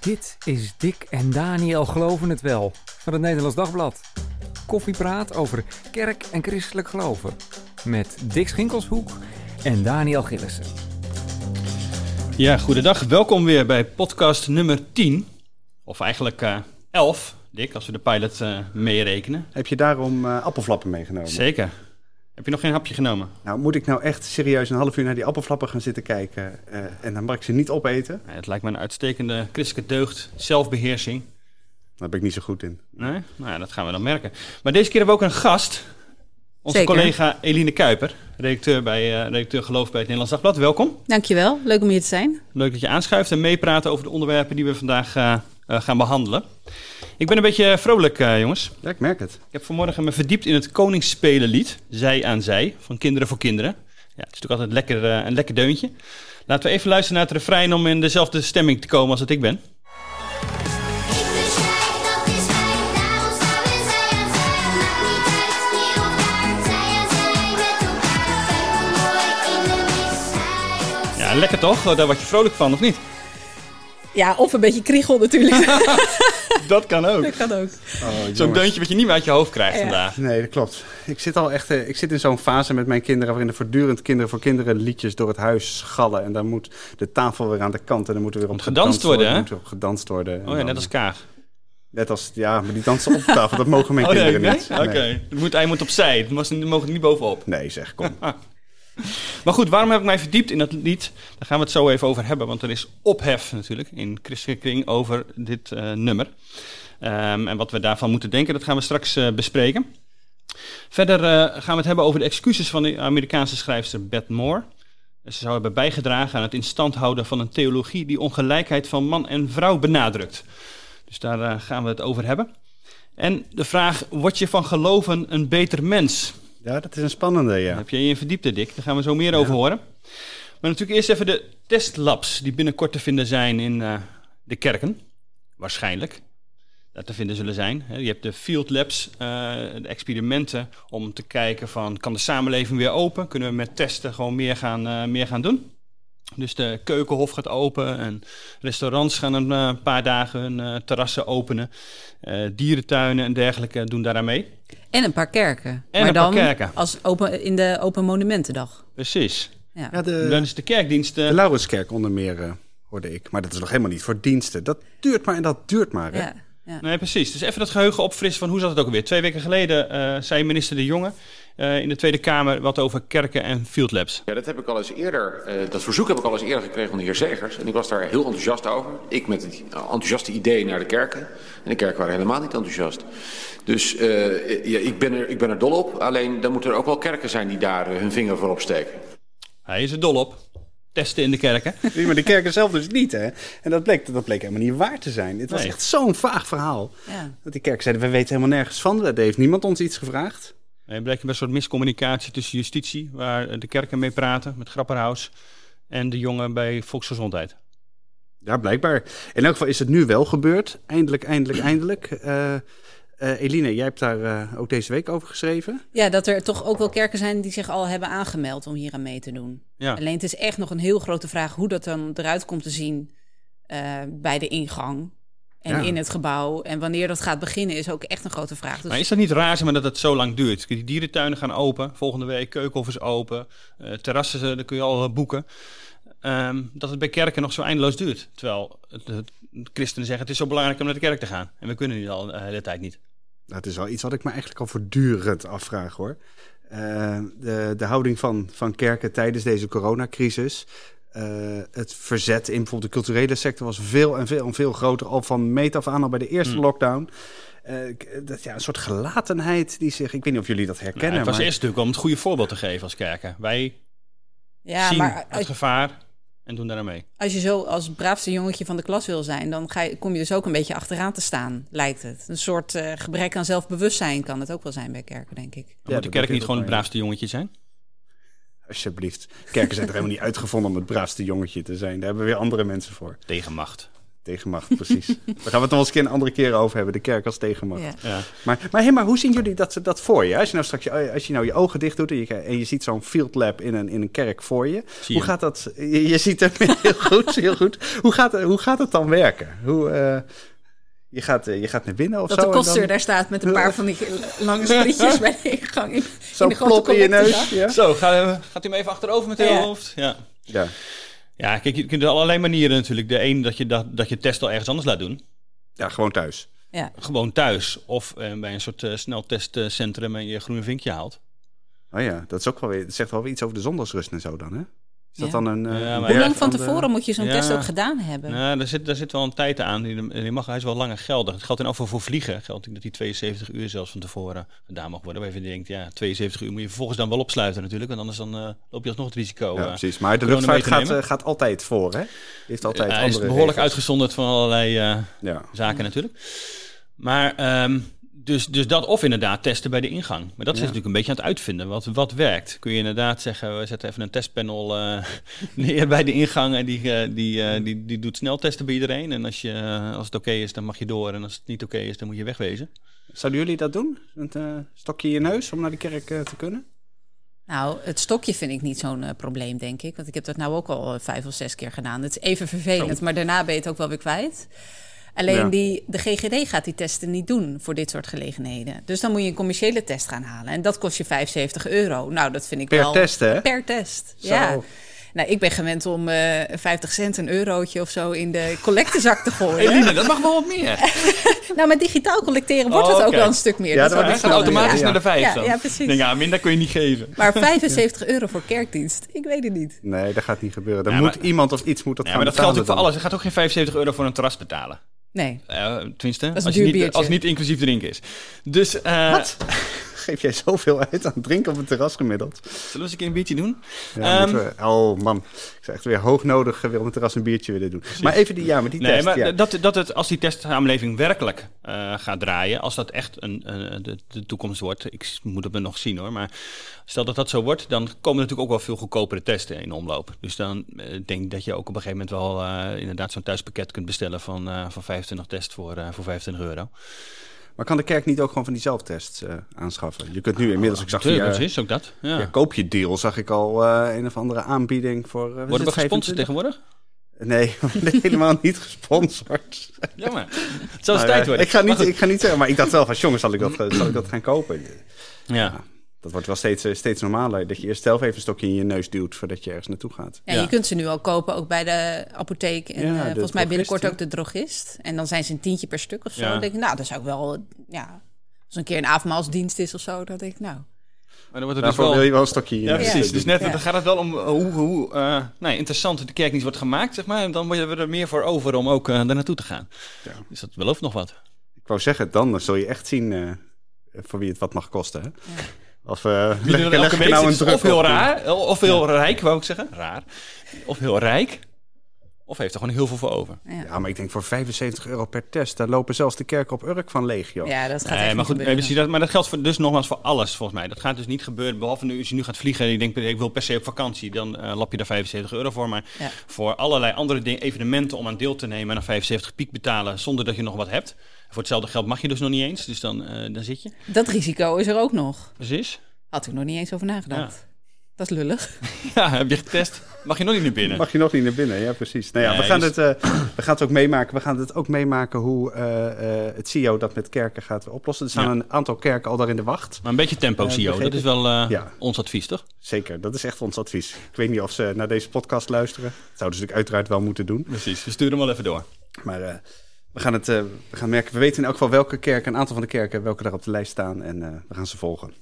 Dit is Dick en Daniel Geloven het Wel van het Nederlands Dagblad. Koffiepraat over kerk en christelijk geloven. Met Dick Schinkelshoek en Daniel Gillissen. Ja, goedendag. Welkom weer bij podcast nummer 10. Of eigenlijk eh 11, Dick, als we de pilot eh, meerekenen. Heb je daarom eh, appelflappen meegenomen? Zeker. Heb je nog geen hapje genomen? Nou, moet ik nou echt serieus een half uur naar die appelflappen gaan zitten kijken eh, en dan mag ik ze niet opeten? Nee, het lijkt me een uitstekende christelijke deugd, zelfbeheersing. Daar ben ik niet zo goed in. Nee? Nou ja, dat gaan we dan merken. Maar deze keer hebben we ook een gast. Onze Zeker. collega Eline Kuiper, redacteur, bij, eh, redacteur Geloof bij het Nederlands Dagblad. Welkom. Dankjewel, leuk om hier te zijn. Leuk dat je aanschuift en meepraat over de onderwerpen die we vandaag eh, gaan behandelen. Ik ben een beetje vrolijk, eh, jongens. Ja, ik merk het. Ik heb vanmorgen me verdiept in het Koningsspelenlied, Zij aan Zij, van Kinderen voor Kinderen. Ja, het is natuurlijk altijd lekker, eh, een lekker deuntje. Laten we even luisteren naar het refrein om in dezelfde stemming te komen als dat ik ben. Ja, lekker toch? Daar word je vrolijk van, of niet? Ja, of een beetje kriegel natuurlijk. Dat kan ook. dat kan ook. Oh, Zo'n deuntje wat je niet meer uit je hoofd krijgt Ja. vandaag. Nee, dat klopt. Ik zit al echt eh, ik zit in zo'n fase met mijn kinderen waarin er voortdurend kinderen voor kinderen liedjes door het huis schallen. En dan moet de tafel weer aan de kant en dan moet er weer op gedanst worden, hè? moet er op gedanst worden. En Oh ja, dan- net als Kaag. Net als, ja, maar die dansen op tafel, dat mogen mijn Oh kinderen nee? niet. Oké. Nee. Moet- Hij moet opzij, het mogen er niet bovenop. Nee, zeg, kom. Maar goed, waarom heb ik mij verdiept in dat lied? Daar gaan we het zo even over hebben, want er is ophef natuurlijk in christelijke kring over dit eh, nummer. Ehm, en wat we daarvan moeten denken, dat gaan we straks eh, bespreken. Verder eh, gaan we het hebben over de excuses van de Amerikaanse schrijfster Beth Moore. Ze zou hebben bijgedragen aan het instand houden van een theologie die ongelijkheid van man en vrouw benadrukt. Dus daar gaan we het over hebben. En de vraag, word je van geloven een beter mens? Ja, dat is een spannende, ja. Heb je je in verdiept, Dick? Daar gaan we zo meer over horen. Maar natuurlijk eerst even de testlabs die binnenkort te vinden zijn in eh, de kerken. Waarschijnlijk. Dat te vinden zullen zijn. Je hebt de field labs, eh, de experimenten om te kijken van kan de samenleving weer open? Kunnen we met testen gewoon meer gaan, eh, meer gaan doen? Dus de keukenhof gaat open en restaurants gaan een eh, paar dagen hun eh, terrassen openen. Eh, dierentuinen en dergelijke doen daaraan mee. En een paar kerken. En maar een paar dan kerken. Als open, in de Open Monumentendag. Precies. Ja. Ja, Dan de, is de kerkdiensten... de Laurenskerk onder meer, hoorde ik. Maar dat is nog helemaal niet voor diensten. Dat duurt maar en dat duurt maar, hè? Ja, ja. Nee, precies. Dus even dat geheugen opfrissen van hoe zat het ook alweer. Twee weken geleden eh, zei minister De Jonge in de Tweede Kamer wat over kerken en field labs. Ja, dat heb ik al eens eerder, eh, dat verzoek heb ik al eens eerder gekregen van de heer Zegers. En ik was daar heel enthousiast over. Ik met het enthousiaste idee naar de kerken. En de kerken waren helemaal niet enthousiast. Dus eh, ja, ik, ben er, ik ben er dol op. Alleen dan moeten er ook wel kerken zijn die daar eh, hun vinger voor opsteken. Hij is er dol op. Testen in de kerken. Nee, maar de kerken zelf dus niet, hè? En dat bleek, dat bleek helemaal niet waar te zijn. Het was Nee. echt zo'n vaag verhaal. Ja. Dat die kerken zeiden, we weten helemaal nergens van. Er heeft niemand ons iets gevraagd. Er bleek een soort miscommunicatie tussen justitie, waar de kerken mee praten, met Grapperhaus, en de jongen bij Volksgezondheid. Ja, blijkbaar. In elk geval is het nu wel gebeurd. Eindelijk, eindelijk, eindelijk. Eh, eh, Eline, jij hebt daar eh, ook deze week over geschreven. ja, dat er toch ook wel kerken zijn die zich al hebben aangemeld om hier aan mee te doen. Ja. Alleen het is echt nog een heel grote vraag hoe dat dan eruit komt te zien eh, bij de ingang. En Ja. in het gebouw. En wanneer dat gaat beginnen is ook echt een grote vraag. Dus Maar is dat niet raar maar, dat het zo lang duurt? Die dierentuinen gaan open, volgende week, keukenhof is open, eh, terrassen, eh, daar kun je al eh, boeken. Ehm, dat het bij kerken nog zo eindeloos duurt. Terwijl het, het- christenen zeggen het is zo belangrijk om naar de kerk te gaan. En we kunnen nu al de hele tijd niet. Dat is wel iets wat ik me eigenlijk al voortdurend afvraag, hoor. De, de houding van, van kerken tijdens deze coronacrisis. Eh, het verzet in bijvoorbeeld de culturele sector was veel en veel en veel groter. Al van meet af aan, al bij de eerste Hmm. lockdown. Eh, ik- dat, ja, een soort gelatenheid die zich... Ik weet niet of jullie dat herkennen. Nou, het was maar- eerst natuurlijk om het goede voorbeeld te geven als kerken. Wij ja, zien maar het als, gevaar en doen daaraan mee. als je zo als braafste jongetje van de klas wil zijn, dan ga je, kom je dus ook een beetje achteraan te staan, lijkt het. Een soort eh, gebrek aan zelfbewustzijn kan het ook wel zijn bij kerken, denk ik. Dat moet de kerk niet gewoon het ja. braafste jongetje zijn? Alsjeblieft. Kerken zijn er helemaal niet uitgevonden om het braafste jongetje te zijn. Daar hebben we weer andere mensen voor. Tegenmacht. Tegenmacht, precies. Daar gaan we het nog eens een keer een andere keer over hebben. De kerk als tegenmacht. Ja. Ja. Maar, maar, hey, maar hoe zien jullie dat, dat voor je? Als je nou straks je, als je nou je ogen dicht doet en je, en je ziet zo'n field lab in een, in een kerk voor je. Zie hoe je. gaat dat? Je, je ziet hem heel goed, heel goed. Hoe gaat, hoe gaat het dan werken? Hoe, eh, je, gaat, eh, je gaat naar binnen of Dat zo? de en koster dan daar staat met een paar van die lange sprietjes bij de ingang. In, Zo in de in je neus. Ja. Zo, gaat, gaat u hem even achterover met uw Ja. hoofd? Ja. Ja. Ja, kijk, je kunt er allerlei manieren natuurlijk. De een dat je, dat, dat je test al ergens anders laat doen. ja, gewoon thuis. Ja. Gewoon thuis. Of eh, bij een soort eh, sneltestcentrum en je groene vinkje haalt. Oh ja, dat, is ook wel weer, dat zegt wel weer iets over de zondagsrust en zo dan, hè? Is dat Ja. dan een... eh, Ja, Hoe lang van de- tevoren moet je zo'n Ja. test ook gedaan hebben? Nou, daar zit, daar zit wel een tijd aan. Die, die mag, hij is wel langer geldig. Het geldt in afval voor vliegen. Geldt dat die 72 uur zelfs van tevoren gedaan mag worden. Waarvan je denkt, ja, 72 uur moet je vervolgens dan wel opsluiten natuurlijk. Want anders dan, eh, loop je alsnog het risico. Ja, eh, precies. Maar de luchtvaart gaat, gaat altijd voor, hè? Die heeft altijd hij is behoorlijk regels. uitgezonderd van allerlei eh, Ja. zaken natuurlijk. Maar ehm, dus, dus dat of inderdaad testen bij de ingang. Maar dat is natuurlijk een beetje aan het uitvinden. Wat, wat werkt? Kun je inderdaad zeggen, we zetten even een testpanel eh, neer bij de ingang. En die, eh, die, eh, die, die doet sneltesten bij iedereen. En als, je, als het oké is, dan mag je door. En als het niet oké is, dan moet je wegwezen. Zouden jullie dat doen? Een eh, stokje in je neus om naar de kerk te kunnen? Nou, het stokje vind ik niet zo'n probleem, denk ik. Want ik heb dat nou ook al vijf of zes keer gedaan. Het is even vervelend, maar daarna ben je het ook wel weer kwijt. Alleen Ja. die, de GGD gaat die testen niet doen voor dit soort gelegenheden. Dus dan moet je een commerciële test gaan halen. En dat kost je 75 euro. Nou, dat vind ik Per wel... test, hè? Per test, Zo. ja. Nou, ik ben gewend om eh 50 cent, een eurotje of zo in de collectezak te gooien. dat mag wel wat meer. nou, met digitaal collecteren wordt Oh, het ook wel een stuk meer. Ja, Dat gaat automatisch ja. naar de vijf Ja, dan. ja, precies. Denk, ja, minder kun je niet geven. Maar 75 euro voor kerkdienst, ik weet het niet. Nee, dat gaat niet gebeuren. Er Ja, moet maar- iemand of iets moet dat Ja, gaan maar dat geldt ook voor alles. Je gaat ook geen 75 euro voor een terras betalen. Nee. Eh, tenminste, als, je niet, als het niet inclusief drinken is. Dus, eh, Wat? Geef jij zoveel uit aan drinken op een terras gemiddeld? zullen we eens een keer een biertje doen? Ja, Ehm, we- oh man, ik zou echt weer hoog nodig op een terras een biertje willen doen. Maar even die, ja, maar die Nee, test. maar ja. dat, dat het, als die testsamenleving werkelijk eh, gaat draaien, als dat echt een, de, de toekomst wordt, ik moet het me nog zien hoor, maar stel dat dat zo wordt, dan komen er natuurlijk ook wel veel goedkopere testen in omloop. Dus dan eh, denk ik dat je ook op een gegeven moment wel eh, inderdaad zo'n thuispakket kunt bestellen van, van 25 tests voor, voor 25 euro. Maar kan de kerk niet ook gewoon van die zelftests eh, aanschaffen? Je kunt nu inmiddels, ik zag via, Natuurlijk, precies, ook dat. Ja. via koop je deal, zag ik al eh, een of andere aanbieding voor... is Worden we gesponsord 25? tegenwoordig? Nee, helemaal niet gesponsord. Jammer. Het zou tijd worden. ik, ga niet, ik ga niet zeggen, maar ik dacht wel van, jongens, zal ik dat, zal ik dat gaan kopen? Ja. Dat wordt wel steeds, eh, steeds normaler, dat je eerst zelf even een stokje in je neus duwt voordat je ergens naartoe gaat. Ja, Ja. Je kunt ze nu al kopen, ook bij de apotheek. En Ja, eh, de volgens mij binnenkort ook de drogist. En dan zijn ze een tientje per stuk of zo. Ja. Dan denk ik, nou, dat zou ik wel... Ja, als een keer een avondmaalsdienst is of zo, dan denk ik, nou... Maar dan wordt het dus wel... wil je wel een stokje in je Ja, neus precies. Dus net Ja. dan gaat het wel om eh, hoe, hoe eh, nou, interessant de kerkdienst wordt gemaakt, zeg maar. En dan hebben we er meer voor over om ook uh, daar naartoe te gaan. Ja. Dus dat belooft nog wat. Ik wou zeggen, dan zul je echt zien eh, voor wie het wat mag kosten. Hè? Of uh, leg, ik nou een druk of heel op? raar, of heel rijk, wou ik zeggen. Raar. Of heel rijk. Of heeft er gewoon heel veel voor over. Ja, Ja, maar ik denk voor 75 euro per test, daar lopen zelfs de kerken op Urk van leeg, joh. ja dat gaat Nee, echt maar niet goed, gebeuren. precies dat, maar dat geldt voor, dus nogmaals voor alles volgens mij. Dat gaat dus niet gebeuren, behalve nu, als je nu gaat vliegen en je denkt, ik wil per se op vakantie, dan eh, lap je daar 75 euro voor. Maar Ja. voor allerlei andere dingen, evenementen om aan deel te nemen en dan 75 piek betalen zonder dat je nog wat hebt. Voor hetzelfde geld mag je dus nog niet eens, dus dan, eh, dan zit je. Dat risico is er ook nog. Precies. Had ik nog niet eens over nagedacht. Dat is lullig. Ja, heb je getest, mag je nog niet naar binnen. Mag je nog niet naar binnen, ja precies. Nou ja, Nee, we, gaan dus- het, eh, we gaan het ook meemaken. We gaan het ook meemaken hoe eh, eh, het CEO dat met kerken gaat oplossen. Er staan Ja. een aantal kerken al daar in de wacht. Maar een beetje tempo, CEO, dat is wel eh, Ja. ons advies, toch? Zeker, dat is echt ons advies. Ik weet niet of ze naar deze podcast luisteren. Dat zouden ze natuurlijk uiteraard wel moeten doen. Precies, we sturen hem wel even door. Maar eh, we, gaan het, eh, we gaan merken, we weten in elk geval welke kerken, een aantal van de kerken, welke daar op de lijst staan. En eh, we gaan ze volgen.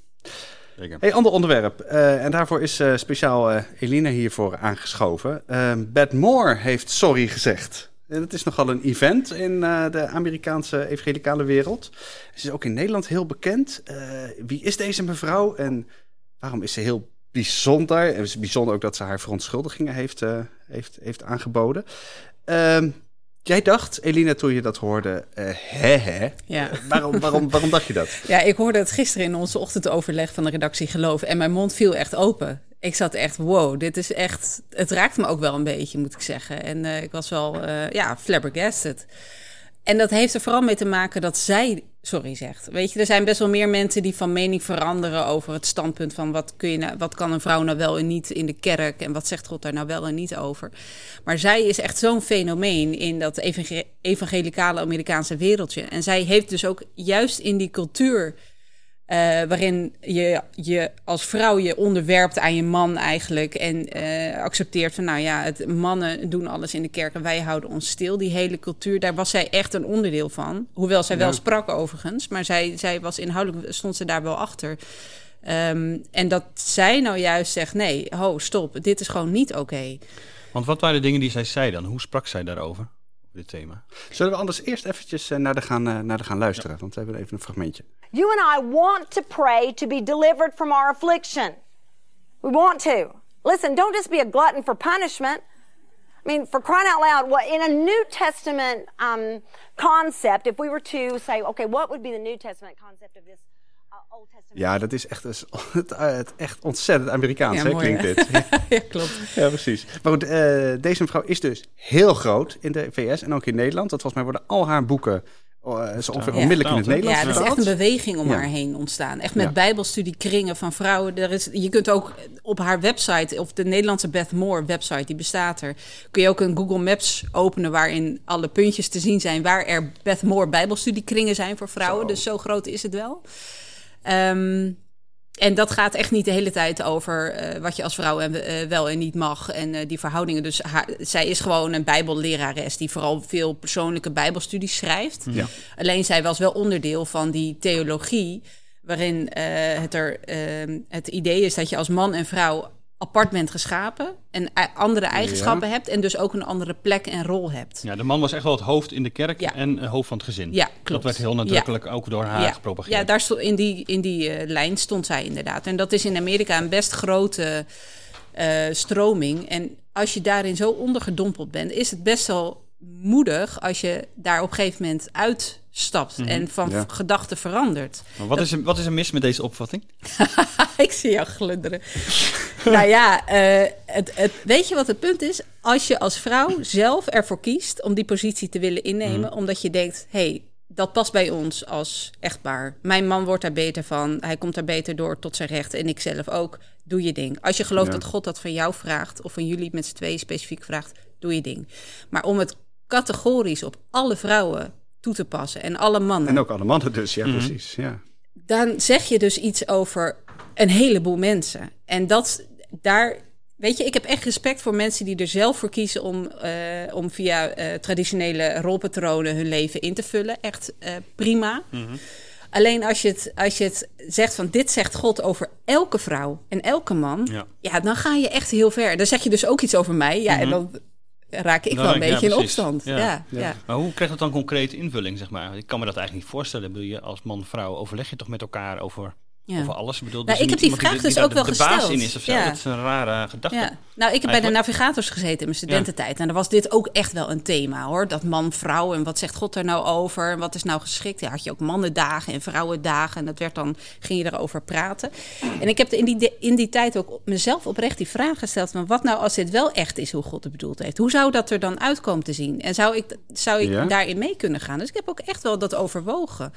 Hey, ander onderwerp. Eh, en daarvoor is speciaal Eline hiervoor aangeschoven. Uh, Bad Moore heeft sorry gezegd. En dat is nogal een event in de Amerikaanse evangelicale wereld. Ze is ook in Nederland heel bekend. Wie is deze mevrouw en waarom is ze heel bijzonder? En het is bijzonder ook dat ze haar verontschuldigingen heeft, heeft, heeft aangeboden. Ehm, jij dacht, Eline, toen je dat hoorde, eh hè hè. Ja. Waarom, waarom, waarom dacht je dat? ja, ik hoorde het gisteren in onze ochtendoverleg van de redactie Geloof. En mijn mond viel echt open. ik zat echt, wow, dit is echt... Het raakte me ook wel een beetje, moet ik zeggen. En eh, ik was wel, eh, ja, flabbergasted. En dat heeft er vooral mee te maken dat zij sorry zegt. Weet je, er zijn best wel meer mensen die van mening veranderen over het standpunt van wat, kun je nou, wat kan een vrouw nou wel en niet in de kerk en wat zegt God daar nou wel en niet over. Maar zij is echt zo'n fenomeen in dat evangel- evangelicale Amerikaanse wereldje. En zij heeft dus ook juist in die cultuur eh, waarin je je als vrouw je onderwerpt aan je man eigenlijk en eh, accepteert van nou ja, het, mannen doen alles in de kerk en wij houden ons stil. Die hele cultuur, daar was zij echt een onderdeel van. Hoewel zij wel sprak overigens, maar zij, zij was inhoudelijk, stond ze daar wel achter. Ehm, en dat zij nou juist zegt, nee, ho, stop, dit is gewoon niet oké. Want wat waren de dingen die zij zei dan? Hoe sprak zij daarover? Dit thema. Zullen we anders eerst eventjes eh, naar de gaan, eh, naar de gaan luisteren? Want we hebben even een fragmentje. You and I want to pray to be delivered from our affliction. We want to. Listen, don't just be a glutton for punishment. I mean, for crying out loud, what in a New Testament um, concept, if we were to say, okay, what would be the New Testament concept of this? Ja, dat is echt, het, eh, het echt ontzettend Amerikaans, Ja, hè, mooi, klinkt hè? dit. ja, klopt. Ja, precies. Maar goed, eh, deze mevrouw is dus heel groot in de VS en ook in Nederland. Dat volgens mij worden al haar boeken eh, zo ongeveer Ja. onmiddellijk in het? Nederlands Ja, er is echt een beweging om Ja. haar heen ontstaan. Echt met Ja. bijbelstudiekringen van vrouwen. Er is, je kunt ook op haar website, of de Nederlandse Beth Moore website, die bestaat er, kun je ook een Google Maps openen waarin alle puntjes te zien zijn waar er Beth Moore bijbelstudiekringen zijn voor vrouwen. Dus zo groot is het wel. Ehm, en dat gaat echt niet de hele tijd over eh, wat je als vrouw en, eh, wel en niet mag en eh, die verhoudingen. Dus haar- zij is gewoon een bijbellerares die vooral veel persoonlijke bijbelstudies schrijft. Ja. Alleen zij was wel onderdeel van die theologie, waarin het, er, eh, het idee is dat je als man en vrouw apart bent geschapen en e- andere eigenschappen hebt en dus ook een andere plek en rol hebt. Ja, de man was echt wel het hoofd in de kerk Ja. en het hoofd van het gezin. Ja, Dat werd heel nadrukkelijk ook door haar gepropageerd. ja daar stond, in die, in die eh, lijn stond zij inderdaad. En dat is in Amerika een best grote eh, stroming. En als je daarin zo ondergedompeld bent, is het best wel moedig als je daar op een gegeven moment uitstapt en van Ja. gedachten verandert. Maar wat, is er, wat is er mis met deze opvatting? Ik zie jou glunderen. nou ja, eh, het, het, weet je wat het punt is? Als je als vrouw zelf ervoor kiest om die positie te willen innemen, omdat je denkt: hé, hey, dat past bij ons als echtpaar. Mijn man wordt daar beter van, hij komt daar beter door tot zijn recht en ik zelf ook. Doe je ding. Als je gelooft Ja. dat God dat van jou vraagt, of van jullie met z'n tweeën specifiek vraagt, doe je ding. Maar om het categorisch op alle vrouwen toe te passen en alle mannen En ook alle mannen dus, ja, precies. Ja. dan zeg je dus iets over een heleboel mensen. En dat daar. Weet je, ik heb echt respect voor mensen die er zelf voor kiezen om, eh, om via eh, traditionele rolpatronen hun leven in te vullen. Echt eh, prima. Alleen als je, het, als je het zegt van dit zegt God over elke vrouw en elke man, Ja. ja, dan ga je echt heel ver. Dan zeg je dus ook iets over mij. Ja, en dan raak ik Dan wel een ja, beetje in opstand. Ja. Ja, ja. Maar hoe krijgt het dan concreet invulling, zeg maar? Ik kan me dat eigenlijk niet voorstellen. Bedoel, je als man-vrouw overleg je toch met elkaar over, Ja. over alles? Ik bedoel, Nou, dus ik heb die vraag dus daar ook wel de, de baas gesteld. in is of zo. Ja. Dat is een rare gedachte. Ja, nou, ik heb bij de navigators gezeten in mijn studententijd. En daar was dit ook echt wel een thema hoor. Dat man, vrouw en wat zegt God er nou over? En wat is nou geschikt? Ja, had je ook mannendagen en vrouwendagen. En dat werd dan, ging je erover praten. En ik heb in die, in die tijd ook mezelf oprecht die vraag gesteld: van wat nou als dit wel echt is hoe God het bedoeld heeft? Hoe zou dat er dan uitkomen te zien? En zou ik, zou ik Ja. daarin mee kunnen gaan? Dus ik heb ook echt wel dat overwogen.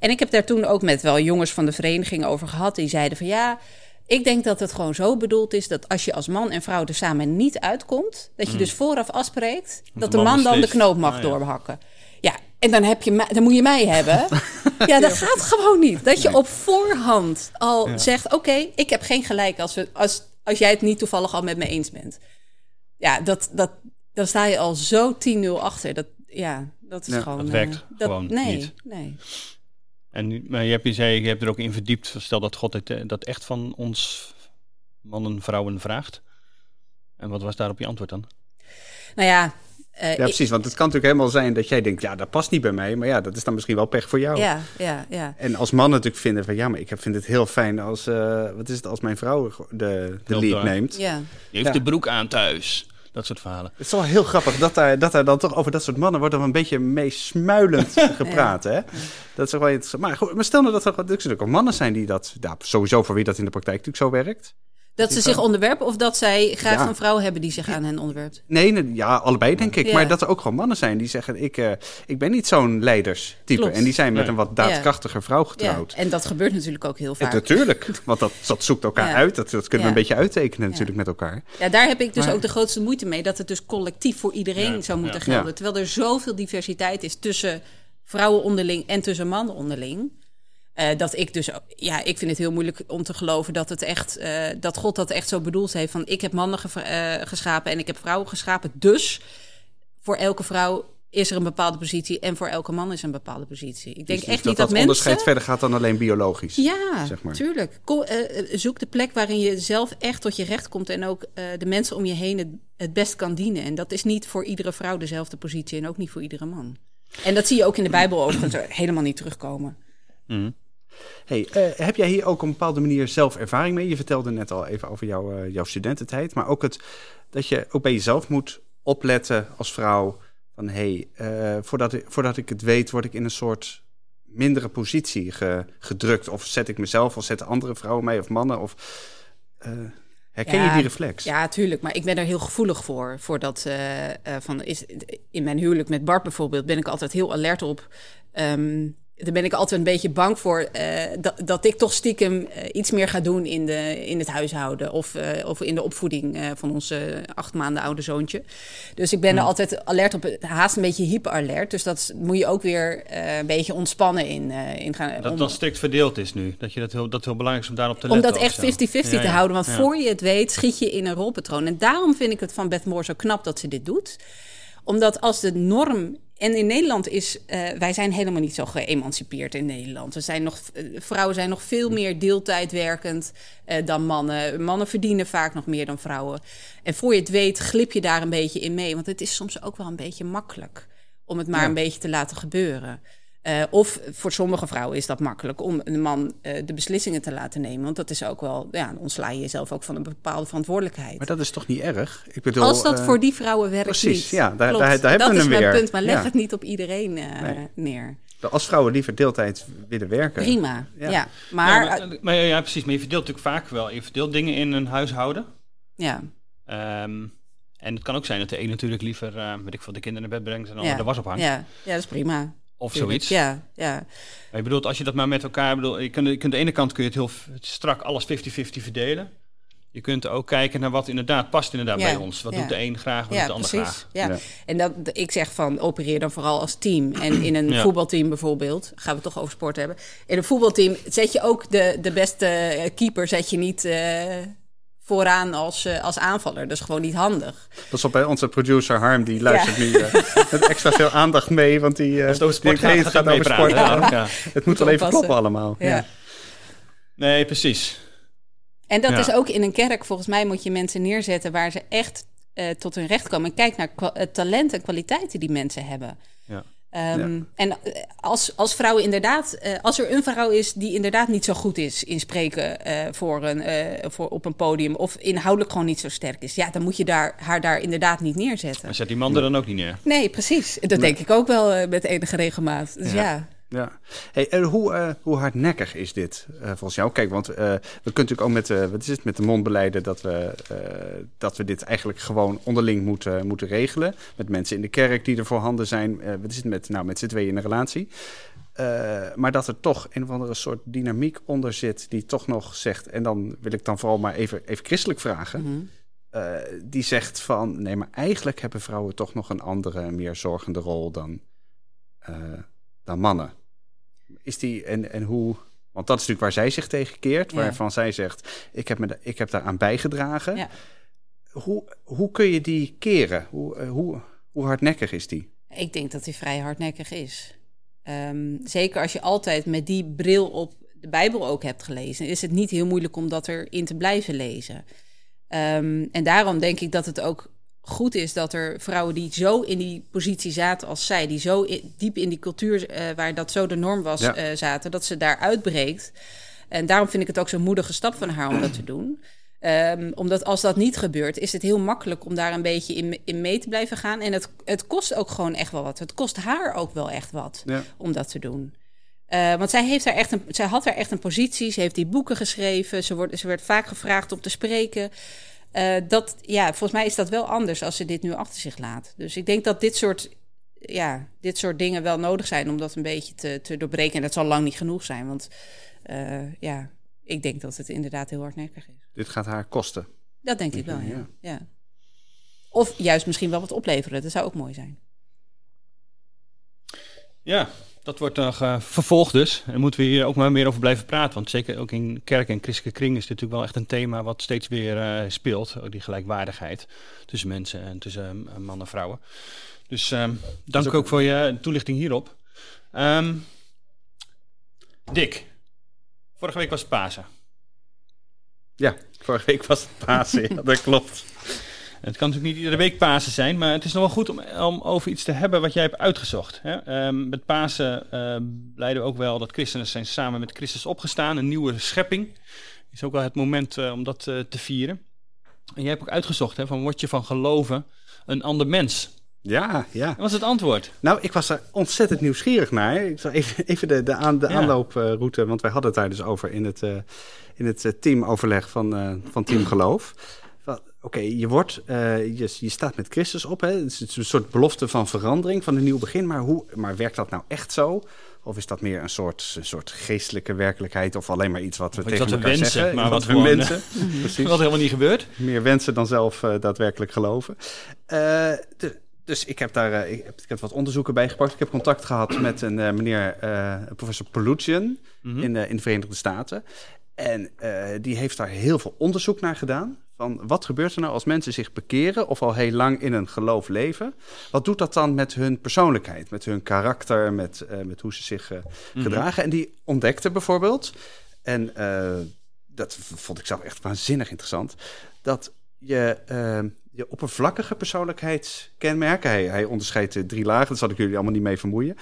En ik heb daar toen ook met wel jongens van de vereniging over gehad. Die zeiden van ja, ik denk dat het gewoon zo bedoeld is dat als je als man en vrouw er samen niet uitkomt, dat je dus vooraf afspreekt dat de man man dan de knoop mag Ah, ja. doorhakken. Ja, en dan, heb je, dan moet je mij hebben. ja, dat gaat gewoon niet. Dat je op voorhand al zegt: Oké, ik heb geen gelijk als, we, als, als jij het niet toevallig al met me eens bent. Ja, dat, dat, dan sta je al zo 10-0 achter. Dat, ja, dat is Ja, gewoon. dat eh, werkt gewoon nee, niet. Nee. En nu, maar je hebt, je zei, je hebt er ook in verdiept. Stel dat God het, eh, dat echt van ons mannen, vrouwen vraagt. En wat was daarop je antwoord dan? Nou ja, eh, ja, ik- precies. Want het kan natuurlijk helemaal zijn dat jij denkt, ja, dat past niet bij mij. Maar ja, dat is dan misschien wel pech voor jou. Ja, ja, ja. En als man natuurlijk vinden van, ja, maar ik vind het heel fijn als, eh, wat is het, als mijn vrouw de, de lead neemt. ja. Je heeft Ja. de broek aan thuis. Dat soort verhalen. Het is wel heel grappig dat daar, dat daar dan toch over dat soort mannen wordt er een beetje mee smuilend gepraat. Hè? Dat is toch wel interessant. Maar, goed, maar stel nou dat er, dat er natuurlijk ook mannen zijn die dat, ja, sowieso voor wie dat in de praktijk natuurlijk zo werkt. Dat ze zich onderwerpen of dat zij graag Ja. een vrouw hebben die zich aan hen onderwerpt? Nee, nee, ja, allebei denk ik. Ja. Maar dat er ook gewoon mannen zijn die zeggen... ik, eh, ik ben niet zo'n leiderstype. Klopt. En die zijn met Nee. een wat daadkrachtiger vrouw Ja, getrouwd. en dat gebeurt natuurlijk ook heel Ja, vaak. natuurlijk, want dat, dat zoekt elkaar Ja. uit. Dat, dat kunnen Ja. we een beetje uittekenen natuurlijk met elkaar. Ja, daar heb ik dus Maar- ook de grootste moeite mee. Dat het dus collectief voor iedereen Ja, zou moeten ja. gelden. Ja. Terwijl er zoveel diversiteit is tussen vrouwen onderling en tussen mannen onderling. Eh, dat ik dus, ja, ik vind het heel moeilijk om te geloven dat het echt, eh, dat God dat echt zo bedoeld heeft. Van ik heb mannen ge- eh, geschapen en ik heb vrouwen geschapen. Dus voor elke vrouw is er een bepaalde positie en voor elke man is een bepaalde positie. Ik denk Dus echt dat niet dat dat, onderscheid mensen. verder gaat dan alleen biologisch. Ja, zeg maar. tuurlijk. Zoek de plek waarin je zelf echt tot je recht komt en ook de mensen om je heen het, het best kan dienen. En dat is niet voor iedere vrouw dezelfde positie en ook niet voor iedere man. En dat zie je ook in de Bijbel overigens helemaal niet terugkomen. Hey, eh, heb jij hier ook op een bepaalde manier zelf ervaring mee? Je vertelde net al even over jouw, eh, jouw studententijd. Maar ook het, dat je ook bij jezelf moet opletten als vrouw. Van hé, hey, eh, voordat, ik, voordat ik het weet, word ik in een soort mindere positie ge- gedrukt. Of zet ik mezelf of zetten andere vrouwen mij of mannen? Of, eh, herken Ja, je die reflex? Ja, tuurlijk. Maar ik ben er heel gevoelig voor. voor dat, eh, eh, van is, in mijn huwelijk met Bart bijvoorbeeld ben ik altijd heel alert op. Ehm, daar ben ik altijd een beetje bang voor eh, dat, dat ik toch stiekem eh, iets meer ga doen in, de, in het huishouden. Of, eh, of in de opvoeding van onze acht maanden oude zoontje. Dus ik ben er altijd alert op, haast een beetje hyperalert. Dus dat moet je ook weer een beetje ontspannen in, in gaan. Dat om- dan strikt verdeeld is nu. Dat je dat heel, dat heel belangrijk is om daarop te letten. om dat echt zo. 50-50 Ja, te ja. houden. Want voor je het weet, schiet je in een rolpatroon. En daarom vind ik het van Beth Moore zo knap dat ze dit doet. Omdat als de norm. En in Nederland is. eh, wij zijn helemaal niet zo geëmancipeerd in Nederland. We zijn nog, eh, vrouwen zijn nog veel meer deeltijd werkend eh, dan mannen. Mannen verdienen vaak nog meer dan vrouwen. En voor je het weet, glip je daar een beetje in mee. Want het is soms ook wel een beetje makkelijk om het maar Ja. een beetje te laten gebeuren. Eh, of voor sommige vrouwen is dat makkelijk om een man eh, de beslissingen te laten nemen. Want dat is ook wel, ja, dan ontsla je jezelf ook van een bepaalde verantwoordelijkheid. Maar dat is toch niet erg? Ik bedoel, Als dat eh, voor die vrouwen werkt precies, niet. ja, daar- daar- daar hebben dat we is hem mijn weer. punt, maar leg Ja. het niet op iedereen eh, Nee. neer. Als vrouwen liever deeltijd willen werken. Prima, ja. Ja. Maar, Ja, maar, maar ja, precies. Maar je verdeelt natuurlijk vaak wel. Je verdeelt dingen in een huishouden. ja, Ehm, en het kan ook zijn dat de een natuurlijk liever, eh, weet ik veel, de kinderen naar bed brengt en dan ja, de was ophangt. Ja, ja, dat is prima. Of zoiets. Ja, ja. Maar je bedoelt, als je dat maar met elkaar... Bedoel, je kunt, je kunt, aan de ene kant kun je het heel strak alles 50-50 verdelen. Je kunt ook kijken naar wat inderdaad past inderdaad Ja, bij ons. Wat ja. doet de een graag, wat ja, doet de ander precies. graag. Ja. Ja. En dat, ik zeg van opereer dan vooral als team. En in een Ja. voetbalteam bijvoorbeeld, gaan we het toch over sport hebben. In een voetbalteam zet je ook de, de beste keeper zet je niet eh, vooraan als, eh, als aanvaller. Dat is gewoon niet handig. Pas op, hè, onze producer Harm, die luistert nu eh, met extra veel aandacht mee. Want die, eh, Als het over sport gaat, gaat over meepraten. sport. Ja, Ja. ja. Het moet wel even oppassen. kloppen allemaal. Ja. Nee, precies. En dat Ja. is ook in een kerk. Volgens mij moet je mensen neerzetten waar ze echt eh, tot hun recht komen. En kijk naar kwa- het talent en kwaliteiten die mensen hebben. Ja. Ehm, En eh, als, als vrouwen inderdaad, eh, als er een vrouw is die inderdaad niet zo goed is in spreken eh, voor een, eh, voor op een podium of inhoudelijk gewoon niet zo sterk is, ja, dan moet je daar, haar daar inderdaad niet neerzetten. Maar zet die man er dan ook niet neer. Nee, precies. Dat denk ik ook wel met enige regelmaat. Dus Ja. ja. Ja. Hey, en hoe, eh, hoe hardnekkig is dit eh, volgens jou? Kijk, want eh, we kunnen natuurlijk ook met, wat is het, met de mond beleiden dat we, dat we dit eigenlijk gewoon onderling moeten, moeten regelen. Met mensen in de kerk die er voorhanden zijn. Wat is het met, nou, met z'n tweeën in een relatie. Maar dat er toch een of andere soort dynamiek onder zit die toch nog zegt, en dan wil ik dan vooral maar even, even christelijk vragen. Mhm. die zegt van nee, maar eigenlijk hebben vrouwen toch nog een andere, meer zorgende rol dan, eh, dan mannen. Is die en, en hoe. Want dat is natuurlijk waar zij zich tegen keert, Ja. waarvan zij zegt: ik heb, me ik heb daaraan bijgedragen. Ja. Hoe, hoe kun je die keren? Hoe, eh, hoe, hoe hardnekkig is die? Ik denk dat hij vrij hardnekkig is. Ehm, zeker als je altijd met die bril op de Bijbel ook hebt gelezen, is het niet heel moeilijk om dat erin te blijven lezen. Ehm, en daarom denk ik dat het ook goed is dat er vrouwen die zo in die positie zaten als zij, die zo diep in die cultuur eh, waar dat zo de norm was, Ja. eh, zaten, dat ze daar uitbreekt. En daarom vind ik het ook zo'n moedige stap van haar om dat te doen. Ehm, omdat als dat niet gebeurt, is het heel makkelijk om daar een beetje in, in mee te blijven gaan. En het, het kost ook gewoon echt wel wat. Het kost haar ook wel echt wat Ja. om dat te doen. Eh, want zij, heeft daar echt een, zij had daar echt een positie. Ze heeft die boeken geschreven. Ze, wordt, ze werd vaak gevraagd om te spreken. Eh, dat, ja, volgens mij is dat wel anders als ze dit nu achter zich laat. Dus ik denk dat dit soort, ja, dit soort dingen wel nodig zijn om dat een beetje te, te doorbreken. En dat zal lang niet genoeg zijn. Want eh, ja, ik denk dat het inderdaad heel hardnekkig is. Dit gaat haar kosten. Dat denk ik wel, Ja. ja. ja. Of juist misschien wel wat opleveren. Dat zou ook mooi zijn. Ja, dat wordt nog eh, vervolgd dus. En moeten we hier ook maar meer over blijven praten. Want zeker ook in kerk en christelijke kring is dit natuurlijk wel echt een thema wat steeds weer eh, speelt. Ook die gelijkwaardigheid tussen mensen en tussen eh, mannen en vrouwen. Dus ehm, dank ook- ook voor je toelichting hierop. Ehm, Dick, vorige week was het Pasen. Ja, vorige week was het Pasen. ja, dat klopt. Het kan natuurlijk niet iedere week Pasen zijn, maar het is nog wel goed om, om over iets te hebben wat jij hebt uitgezocht. Hè? Ehm, met Pasen ehm leiden we ook wel dat christenen zijn samen met Christus opgestaan, een nieuwe schepping. Is ook wel het moment eh, om dat eh, te vieren. En jij hebt ook uitgezocht, hè, van word je van geloven een ander mens? Ja, ja. Dat was het antwoord. Nou, ik was daar ontzettend nieuwsgierig naar. Ik zal even, even de, de, aan, de Ja. aanlooproute, want wij hadden het daar dus over in het, eh, in het eh, teamoverleg van, eh, van Team Geloof. Oké, je, wordt, eh, je, je staat met Christus op. Hè? Het is een soort belofte van verandering, van een nieuw begin. Maar, hoe, maar werkt dat nou echt zo? Of is dat meer een soort, een soort geestelijke werkelijkheid? Of alleen maar iets wat we Of tegen wat elkaar wensen, zeggen? maar wat we gewoon, wensen. Precies Wat helemaal niet gebeurt. meer wensen dan zelf eh, daadwerkelijk geloven. Eh, de- dus ik heb daar ik heb, ik heb wat onderzoeken bij gepakt. Ik heb contact gehad met een meneer, professor Poluccian Mhm. in, de, in de Verenigde Staten. En die heeft daar heel veel onderzoek naar gedaan. Van wat gebeurt er nou als mensen zich bekeren of al heel lang in een geloof leven? Wat doet dat dan met hun persoonlijkheid, met hun karakter, met, eh, met hoe ze zich eh, Mhm. gedragen? En die ontdekte bijvoorbeeld, en eh, dat vond ik zelf echt waanzinnig interessant, dat je, je oppervlakkige persoonlijkheidskenmerken, hij, hij onderscheidt drie lagen, dat zal ik jullie allemaal niet mee vermoeien.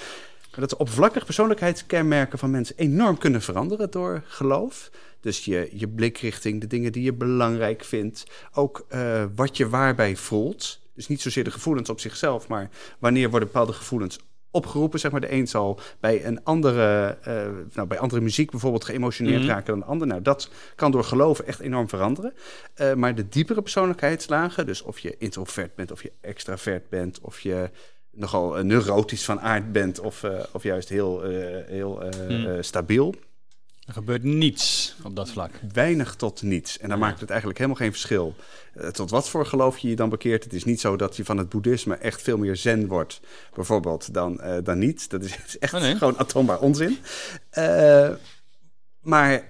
Maar dat de oppervlakkige persoonlijkheidskenmerken van mensen enorm kunnen veranderen door geloof. Dus je, je blikrichting, de dingen die je belangrijk vindt. Ook eh, wat je waarbij voelt. Dus niet zozeer de gevoelens op zichzelf, maar wanneer worden bepaalde gevoelens opgeroepen. Zeg maar, de een zal bij een andere, eh, nou, bij andere muziek bijvoorbeeld geëmotioneerd Mhm. raken dan de ander. Nou, dat kan door geloven echt enorm veranderen. Eh, maar de diepere persoonlijkheidslagen, dus of je introvert bent of je extravert bent, of je nogal neurotisch van aard bent of, of juist heel, heel eh, stabiel. Er gebeurt niets op dat vlak. Weinig tot niets. En dan Ja. maakt het eigenlijk helemaal geen verschil. Eh, tot wat voor geloof je je dan bekeert. Het is niet zo dat je van het boeddhisme echt veel meer zen wordt, bijvoorbeeld, dan, eh, dan niet. Dat is, echt Oh, nee. gewoon atoombaar onzin. Eh, maar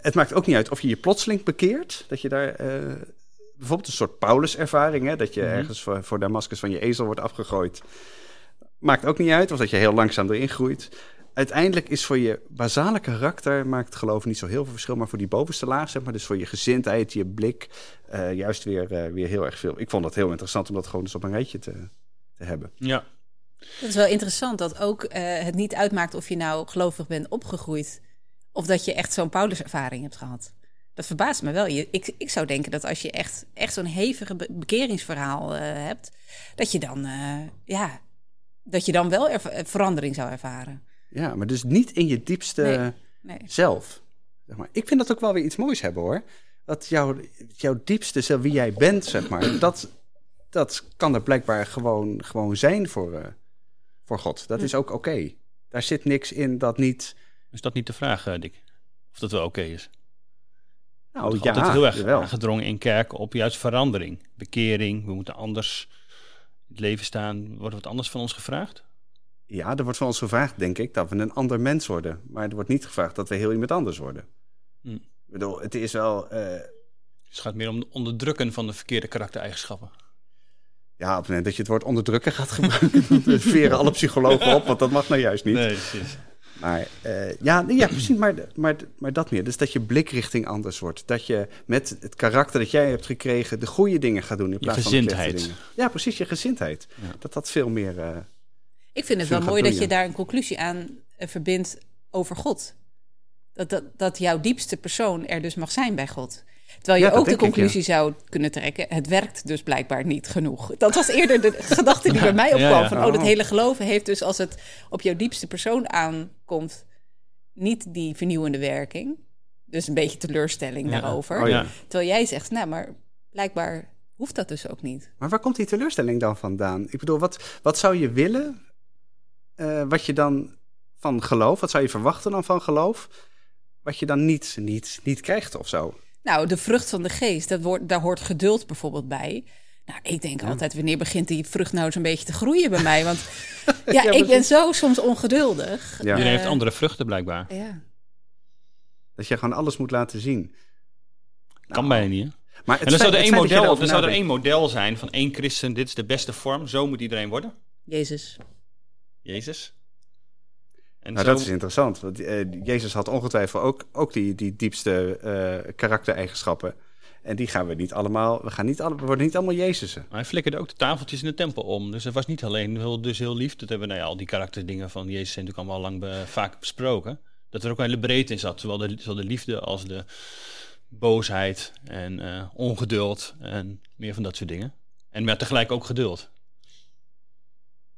het maakt ook niet uit of je je plotseling bekeert. Dat je daar bijvoorbeeld een soort Paulus-ervaring, hè, dat je Mhm. ergens voor, voor Damascus van je ezel wordt afgegooid. Maakt ook niet uit, of dat je heel langzaam erin groeit. Uiteindelijk is voor je basale karakter, maakt geloof niet zo heel veel verschil, maar voor die bovenste laag, zeg maar, dus voor je gezindheid, je blik, eh, juist weer, eh, weer heel erg veel. Ik vond dat heel interessant om dat gewoon eens op een rijtje te, te hebben. Ja. Dat is wel interessant dat ook eh, het niet uitmaakt of je nou gelovig bent opgegroeid. Of dat je echt zo'n Paulus-ervaring hebt gehad. Dat verbaast me wel. Je, ik, ik zou denken dat als je echt, echt zo'n hevige be- bekeringsverhaal eh, hebt, dat je dan, eh, ja, dat je dan wel verandering zou ervaren. Ja, maar dus niet in je diepste Nee. Nee. zelf. Zeg maar. Ik vind dat ook wel weer iets moois hebben hoor. Dat jouw, jouw diepste zelf, wie jij bent, zeg maar, dat, dat kan er blijkbaar gewoon, gewoon zijn voor, eh, voor God. Dat is ook oké. Daar zit niks in dat niet. Is dat niet de vraag, eh, Dick? Of dat wel oké is? Nou wordt ja, altijd heel erg jawel. aangedrongen in kerken op juist verandering. Bekering, we moeten anders in het leven staan. Wordt wat anders van ons gevraagd? Ja, er wordt van ons gevraagd, denk ik, dat we een ander mens worden. Maar er wordt niet gevraagd dat we heel iemand anders worden. Hm. Ik bedoel, het is wel. eh, Dus het gaat meer om het onderdrukken van de verkeerde karaktereigenschappen. ja, op het moment dat je het woord onderdrukken gaat gebruiken, dan veren alle psychologen op, want dat mag nou juist niet. Nee, precies. Maar eh, ja, ja, precies, maar, maar, maar dat meer. Dus dat je blikrichting anders wordt. Dat je met het karakter dat jij hebt gekregen de goede dingen gaat doen in plaats van de dingen. Ja, precies, je gezindheid. Ja. Dat dat veel meer... eh, Ik vind het wel mooi dat je daar een conclusie aan eh, verbindt over God. Dat, dat, dat jouw diepste persoon er dus mag zijn bij God. Terwijl je Ja, ook de ik, conclusie zou kunnen trekken: het werkt dus blijkbaar niet genoeg. Dat was eerder de gedachte die bij mij Ja, opkwam: ja. van oh, dat Oh. hele geloven heeft dus als het op jouw diepste persoon aankomt, niet die vernieuwende werking. Dus een beetje teleurstelling Ja. daarover. Oh ja. Terwijl jij zegt, nou, maar blijkbaar hoeft dat dus ook niet. Maar waar komt die teleurstelling dan vandaan? Ik bedoel, wat, wat zou je willen? Eh, wat je dan van geloof, wat zou je verwachten dan van geloof? Wat je dan niet, niet, niet krijgt of zo? Nou, de vrucht van de geest, dat wordt, daar hoort geduld bijvoorbeeld bij. Nou, ik denk altijd, wanneer begint die vrucht nou een beetje te groeien bij mij? Want ja, Ja, ik ben zo soms ongeduldig. Ja. Iedereen heeft Eh, andere vruchten blijkbaar. Ja. Dat je gewoon alles moet laten zien. Kan bijna niet, hè? Maar het En dan zou, er één model, erover er zou er één model zijn van één christen. Dit is de beste vorm. Zo moet iedereen worden. Jezus. Jezus. En Nou, zo- dat is interessant. Want eh, Jezus had ongetwijfeld ook, ook die, die diepste eh, karaktereigenschappen. En die gaan we niet allemaal. We, gaan niet alle, we worden niet allemaal Jezusen. Maar hij flikkerde ook de tafeltjes in de tempel om. Dus het was niet alleen heel, dus heel lief. Dat hebben we, nou ja, al die karakterdingen van Jezus zijn natuurlijk allemaal al lang be- vaak besproken. Dat er ook een hele breedte in zat. Zowel de, zowel de liefde als de boosheid en eh, ongeduld en meer van dat soort dingen. En maar tegelijk ook geduld.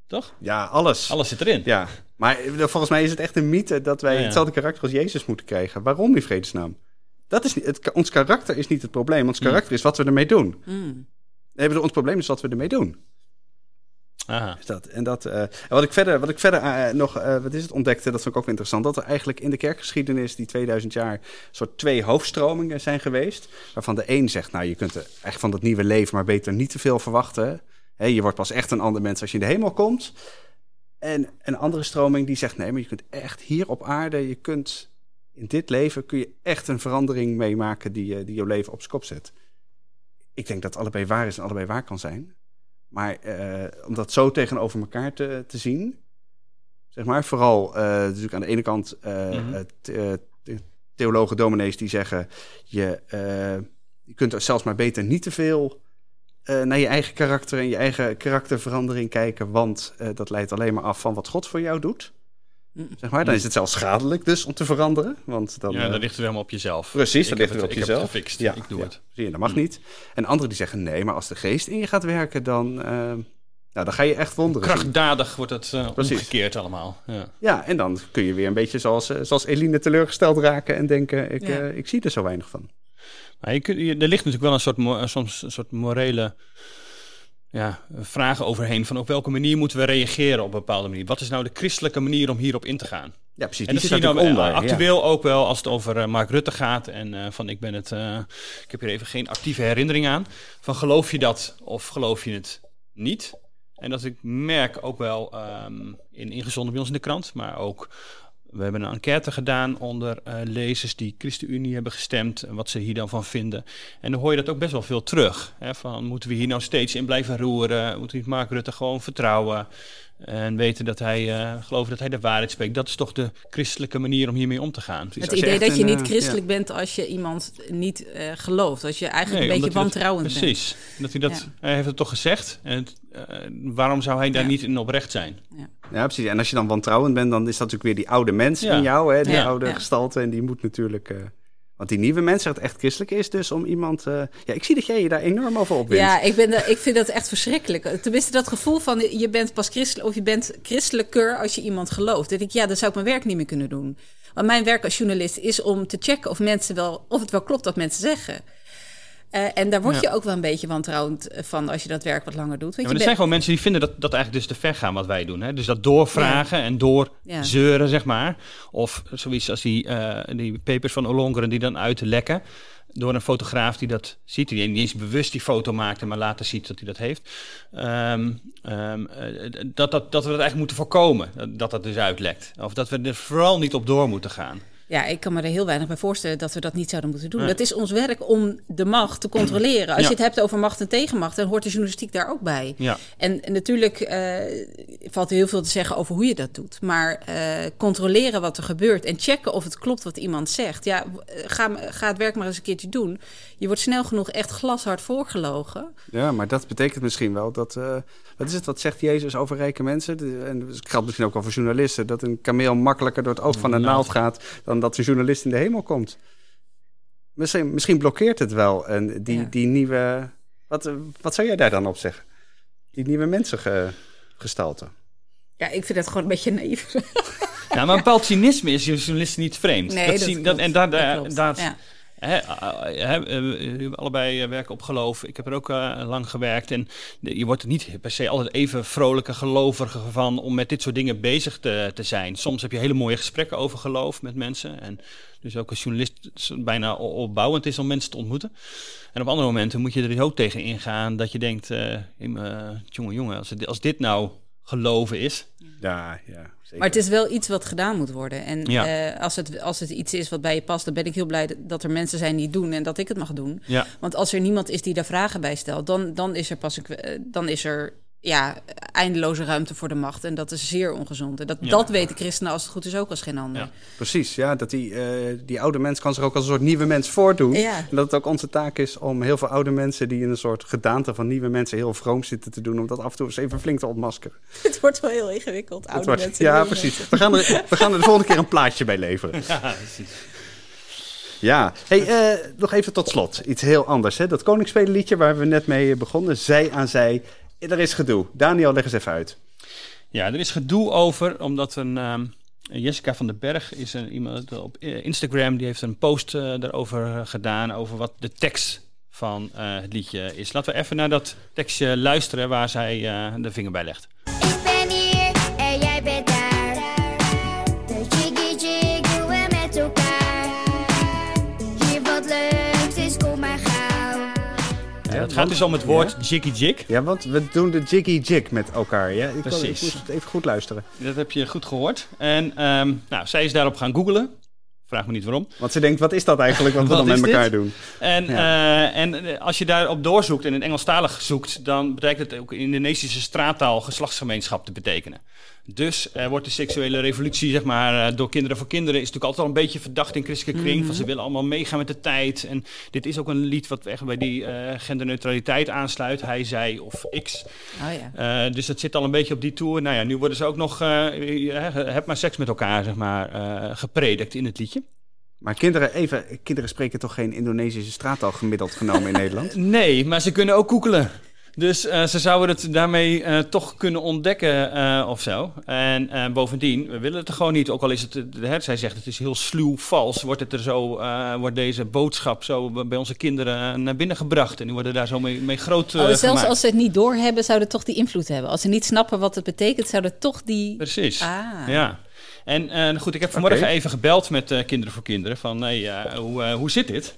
Toch? Ja, alles. Alles zit erin. Ja, maar eh, volgens mij is het echt een mythe dat wij Ja, ja. hetzelfde karakter als Jezus moeten krijgen. Waarom in vredesnaam? Dat is niet, het, ons karakter is niet het probleem. Ons karakter is wat we ermee doen. Mm. Nee, bedoel, ons probleem is wat we ermee doen. Aha. Is dat, en dat, eh, en wat ik verder, wat ik verder eh, nog eh, wat is het, ontdekte, dat vond ik ook wel interessant, dat er eigenlijk in de kerkgeschiedenis die 2000 jaar soort twee hoofdstromingen zijn geweest. Waarvan de een zegt, nou je kunt er echt van dat nieuwe leven maar beter niet te veel verwachten. Je wordt pas echt een ander mens als je in de hemel komt. En een andere stroming die zegt, nee, maar je kunt echt hier op aarde, je kunt in dit leven kun je echt een verandering meemaken die, eh, die je leven op zijn kop zet. Ik denk dat allebei waar is en allebei waar kan zijn. Maar eh, om dat zo tegenover elkaar te, te zien, zeg maar, vooral eh, natuurlijk aan de ene kant Mhm. theologen, dominees die zeggen, je, je kunt er zelfs maar beter niet te veel eh, naar je eigen karakter en je eigen karakterverandering kijken, want eh, dat leidt alleen maar af van wat God voor jou doet. Mm. Zeg maar, dan is het zelfs schadelijk dus om te veranderen. Want dan, Ja, eh, dan ligt het helemaal op jezelf. Precies, dan ligt het op ik heb jezelf. gefixt. Ja, ik doe ja. het. Zie je, dat mag niet. En anderen die zeggen nee, maar als de geest in je gaat werken, dan, eh, nou, dan ga je echt wonderen zien. Krachtdadig wordt het eh, omgekeerd allemaal. Ja. Ja, en dan kun je weer een beetje zoals, eh, zoals Eline teleurgesteld raken en denken, ik, Ja. eh, ik zie er zo weinig van. Maar je kunt, je- er ligt natuurlijk wel een soort, mo- soms een soort morele ja, vragen overheen. Van op welke manier moeten we reageren op een bepaalde manier? Wat is nou de christelijke manier om hierop in te gaan? Ja, precies. En dat zie je nou onder. ja. actueel ook wel als het over eh, Mark Rutte gaat. En eh, van ik ben het. eh, ik heb hier even geen actieve herinnering aan. Van geloof je dat of geloof je het niet? En dat ik merk ook wel ehm, in ingezonden bij ons in de krant, maar ook. We hebben een enquête gedaan onder eh, lezers die ChristenUnie hebben gestemd. Wat ze hier dan van vinden. En dan hoor je dat ook best wel veel terug. Hè, van moeten we hier nou steeds in blijven roeren? Moeten we Mark Rutte gewoon vertrouwen? En weten dat hij, eh geloven dat hij de waarheid spreekt. Dat is toch de christelijke manier om hiermee om te gaan. Het als je idee dat je niet eh, christelijk bent als je iemand niet eh, gelooft. Als je eigenlijk Nee, een beetje wantrouwend bent. Precies. Dat hij, dat, Ja. hij heeft het toch gezegd. En het, waarom zou hij daar Ja. niet in oprecht zijn? Ja, precies. En als je dan wantrouwend bent, dan is dat natuurlijk weer die oude mens Ja. in jou, hè? die Ja, oude ja. gestalte. En die moet natuurlijk... eh, want die nieuwe mens, het echt christelijk is dus om iemand... eh, ja, ik zie dat jij je daar enorm over opwindt. Ja, ik, ben de- ik vind dat echt verschrikkelijk. Tenminste, dat gevoel van je bent pas christelijk of je bent christelijker als je iemand gelooft. Denk ik, ja, dan zou ik mijn werk niet meer kunnen doen. Want mijn werk als journalist is om te checken of mensen wel, of het wel klopt wat mensen zeggen. Eh, en daar word Ja. je ook wel een beetje wantrouwend eh, van als je dat werk wat langer doet. Ja, Want maar er zijn gewoon mensen die vinden dat dat eigenlijk dus te ver gaan wat wij doen. Hè? Dus dat doorvragen en doorzeuren, zeg maar. Of zoiets als die, eh, die papers van Olongeren die dan uitlekken. Door een fotograaf die dat ziet. Die niet eens bewust die foto maakte, maar later ziet dat hij dat heeft. Ehm, ehm, eh, dat, dat, dat we dat eigenlijk moeten voorkomen. Dat dat dus uitlekt. Of dat we er vooral niet op door moeten gaan. Ja, ik kan me er heel weinig bij voorstellen dat we dat niet zouden moeten doen. Nee. Dat is ons werk om de macht te controleren. Als Ja. je het hebt over macht en tegenmacht, dan hoort de journalistiek daar ook bij. Ja. En natuurlijk eh, valt er heel veel te zeggen over hoe je dat doet. Maar eh, controleren wat er gebeurt en checken of het klopt wat iemand zegt. Ja, eh, ga, ga het werk maar eens een keertje doen. Je wordt snel genoeg echt glashard voorgelogen. Ja, maar dat betekent misschien wel dat... eh, wat is het, wat zegt Jezus over rijke mensen? De- en het geldt misschien ook wel voor journalisten. Dat een kameel makkelijker door het oog van een naald gaat... dan dat een journalist in de hemel komt. Misschien, misschien blokkeert het wel en die, Ja. die nieuwe... Wat, wat zou jij daar dan op zeggen? Die nieuwe mensengestalte. Ja, ik vind dat gewoon een beetje naïef. Ja, maar een bepaald cynisme is je journalist niet vreemd. Nee, dat dat zien- klopt. en daar, Dat daar, klopt. daar- Ja. Hè, eh, eh, eh, hebben allebei werken op geloof. Ik heb er ook lang gewerkt. En je wordt er niet per se altijd even vrolijke gelovige van om met dit soort dingen bezig te, te zijn. Soms heb je hele mooie gesprekken over geloof met mensen. En dus ook als journalist bijna opbouwend is om mensen te ontmoeten. En op andere momenten moet je er ook tegen ingaan dat je denkt, eh, jongen, jongen, als, als dit nou geloven is. Ja, ja. Zeker. Maar het is wel iets wat gedaan moet worden. En Ja. eh, als, het, als het iets is wat bij je past, dan ben ik heel blij dat- er mensen zijn die het doen en dat ik het mag doen. Ja. Want als er niemand is die daar vragen bij stelt, dan, dan is er pas een, kwe- eh, dan is er ja, eindeloze ruimte voor de macht. En dat is zeer ongezond. En dat, Ja. dat weten christenen als het goed is ook als geen ander. Ja. Precies, ja, dat die, eh, die oude mens kan zich ook als een soort nieuwe mens voordoen. Ja. En dat het ook onze taak is om heel veel oude mensen die in een soort gedaante van nieuwe mensen heel vroom zitten te doen, om dat af en toe eens even flink te ontmaskeren. Het wordt wel heel ingewikkeld, oude wordt- mensen. ja, precies. mensen. We gaan, er, we gaan er de volgende keer een plaatje bij leveren. Ja, precies. Ja, hey, eh, nog even tot slot. Iets heel anders. Hè? Dat Koningsspelenliedje waar we net mee begonnen, zij aan zij. Er is gedoe. Daniel, leg eens even uit. Ja, er is gedoe over, omdat een ehm, Jessica van den Berg is een, iemand op eh, Instagram, die heeft een post eh, daarover eh, gedaan, over wat de tekst van het liedje is. Laten we even naar dat tekstje luisteren waar zij de vinger bij legt. Gaat dus om het woord jiggy jig. Ja, want we doen de jiggy jig met elkaar. Ja? Ik, Precies. moest even goed luisteren. Dat heb je goed gehoord. En ehm, nou, zij is daarop gaan googlen. Vraag me niet waarom. Want ze denkt, wat is dat eigenlijk wat we dan met dit? elkaar doen? En, Ja. eh, en eh, als je daarop doorzoekt en in Engelstalig zoekt, dan betekent het ook in Indonesische straattaal geslachtsgemeenschap te betekenen. Dus er wordt de seksuele revolutie, zeg maar, eh, door kinderen voor kinderen, is natuurlijk altijd al een beetje verdacht in christelijke kring. Van ze willen allemaal meegaan met de tijd. En dit is ook een lied wat echt bij die eh, genderneutraliteit aansluit. Hij, zij of X. Oh ja. Eh, dus dat zit al een beetje op die toer. Nou ja, nu worden ze ook nog, heb maar seks met elkaar, zeg maar, eh, gepredikt in het liedje. Maar kinderen, even, kinderen spreken toch geen Indonesische straattaal gemiddeld genomen in Nederland? Nee, maar ze kunnen ook koekelen. Dus eh, ze zouden het daarmee eh, toch kunnen ontdekken eh, of zo. En eh, bovendien, we willen het er gewoon niet. Ook al is het, hè, zij zegt het is heel sluw vals. Wordt, het er zo, eh, wordt deze boodschap zo bij onze kinderen naar binnen gebracht. En die worden daar zo mee, mee groot Oh, zelfs gemaakt. als ze het niet doorhebben, zou het toch die invloed hebben. Als ze niet snappen wat het betekent, zou het toch die... Precies. Ah. Ja. En eh, goed, ik heb vanmorgen even gebeld met eh, Kinderen voor Kinderen. Van, hey, eh, hoe, eh, hoe zit dit?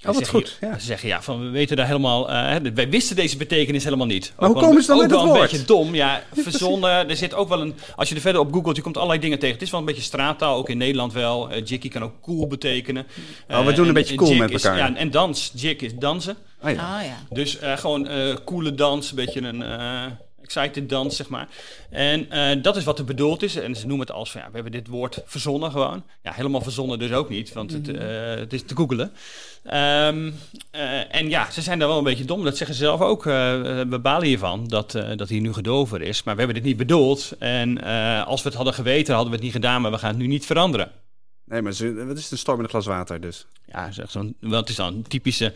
Oh, wat zeggen, goed, ja. Ze zeggen, ja, van, we weten daar helemaal... eh, hè, wij wisten deze betekenis helemaal niet. Maar Ook hoe komen ze dan ook met wel het een woord? beetje dom. Ja, verzonnen. er zit ook wel een... Als je er verder op googelt, je komt allerlei dingen tegen. Het is wel een beetje straattaal, ook in Nederland wel. Eh jiggy kan ook cool betekenen. Oh, we Eh, doen een en- beetje cool jig met is- elkaar. ja, en dans, jig is dansen. Ah, ja. Ah ja. Dus eh, gewoon eh coole dans, een beetje een eh, excited dans, zeg maar. En eh, dat is wat er bedoeld is. En ze noemen het als van, ja, we hebben dit woord verzonnen gewoon. Ja, helemaal verzonnen dus ook niet, want het, eh, het is te googelen. Ehm, eh, en ja, ze zijn daar wel een beetje dom. Dat zeggen ze zelf ook. eh, we balen hiervan dat, eh, dat hier nu gedover is. Maar we hebben dit niet bedoeld. En als we het hadden geweten, hadden we het niet gedaan. Maar we gaan het nu niet veranderen. Nee, maar ze, wat is het, een storm in een glas water dus? Ja, zeg zo'n, het is dan een typische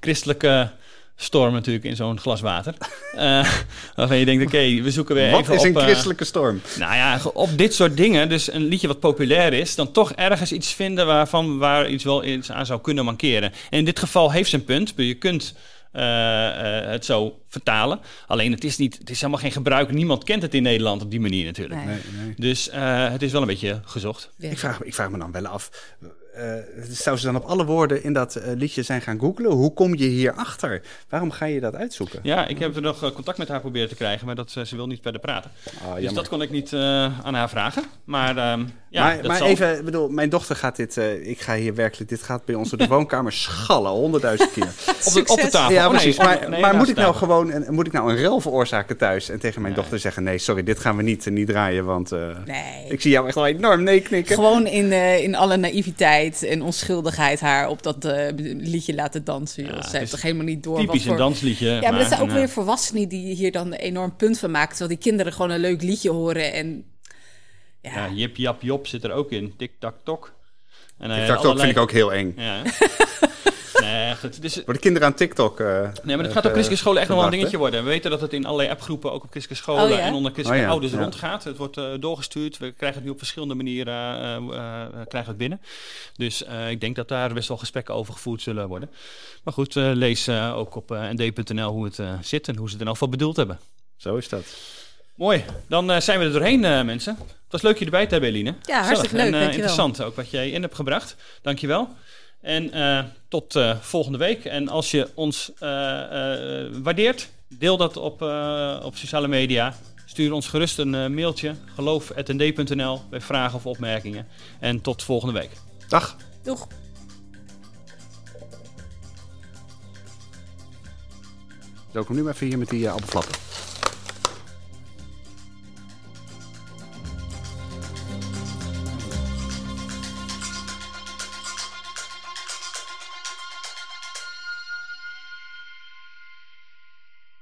christelijke storm natuurlijk in zo'n glas water. Eh, waarvan je denkt, oké, we zoeken weer Wat even is op... een eh, christelijke storm? nou ja, op dit soort dingen, dus een liedje wat populair is, dan toch ergens iets vinden waarvan waar iets wel iets aan zou kunnen mankeren. En in dit geval heeft ze een punt. Je kunt eh, eh, het zo vertalen. Alleen het is, niet, het is helemaal geen gebruik. Niemand kent het in Nederland op die manier natuurlijk. Nee. Nee, nee. Dus eh, het is wel een beetje gezocht. Ik vraag, ik vraag me dan wel af. Eh, zou ze dan op alle woorden in dat eh, liedje zijn gaan googlen? Hoe kom je hierachter? Waarom ga je dat uitzoeken? Ja, ik heb er nog eh, contact met haar proberen te krijgen, maar dat, eh, ze wil niet verder praten. Ah, dus dat kon ik niet eh, aan haar vragen. Maar ehm, ja, maar dat maar zal. even, ik bedoel, mijn dochter gaat dit, eh, ik ga hier werkelijk, dit gaat bij ons door de woonkamer schallen, honderdduizend keer. op de, op de tafel. Ja, Oh, nee, precies. Maar, nee, maar moet ik nou tafel. gewoon een, moet ik nou een rel veroorzaken thuis en tegen mijn Nee. dochter zeggen: nee, sorry, dit gaan we niet, niet draaien, want eh, Nee. ik zie jou echt wel enorm nee knikken. Gewoon in, eh, in alle naïviteit en onschuldigheid haar op dat eh, liedje laten dansen. Ja, Ze het heeft is toch helemaal niet door Typisch wat een voor... dansliedje. Ja, maar dat zijn ook een, weer volwassenen die hier dan een enorm punt van maken. Terwijl die kinderen gewoon een leuk liedje horen en... Ja, Ja, Jip Jap Jop zit er ook in. Tik Tak Tok. En, eh, Ik dacht ook, allerlei- vind ik ook heel eng. Ja. Nee, goed. Dus, Worden kinderen aan TikTok eh Nee, maar het eh, gaat op christelijke scholen echt nog wel een dingetje worden. We weten dat het in allerlei appgroepen, ook op christelijke scholen Oh, ja? en onder christelijke Oh, ja. ouders Ja. rondgaat. Het wordt eh, doorgestuurd. We krijgen het nu op verschillende manieren eh, eh, eh, krijgen we het binnen. Dus eh, ik denk dat daar best wel gesprekken over gevoerd zullen worden. Maar goed, eh, lees eh, ook op eh, nd.nl hoe het eh, zit en hoe ze het er nou voor bedoeld hebben. Zo is dat. Mooi, dan eh, zijn we er doorheen, eh, mensen. Het was leuk je erbij te hebben, Eline. Ja, hartstikke leuk, En eh, interessant ook wat jij in hebt gebracht. Dankjewel. En eh, tot eh, volgende week. En als je ons eh, eh, waardeert, deel dat op, eh, op sociale media. Stuur ons gerust een mailtje. geloof.nd.nl bij vragen of opmerkingen. En tot volgende week. Dag. Doeg. Zo, kom nu maar even hier met die uh, appelflappen.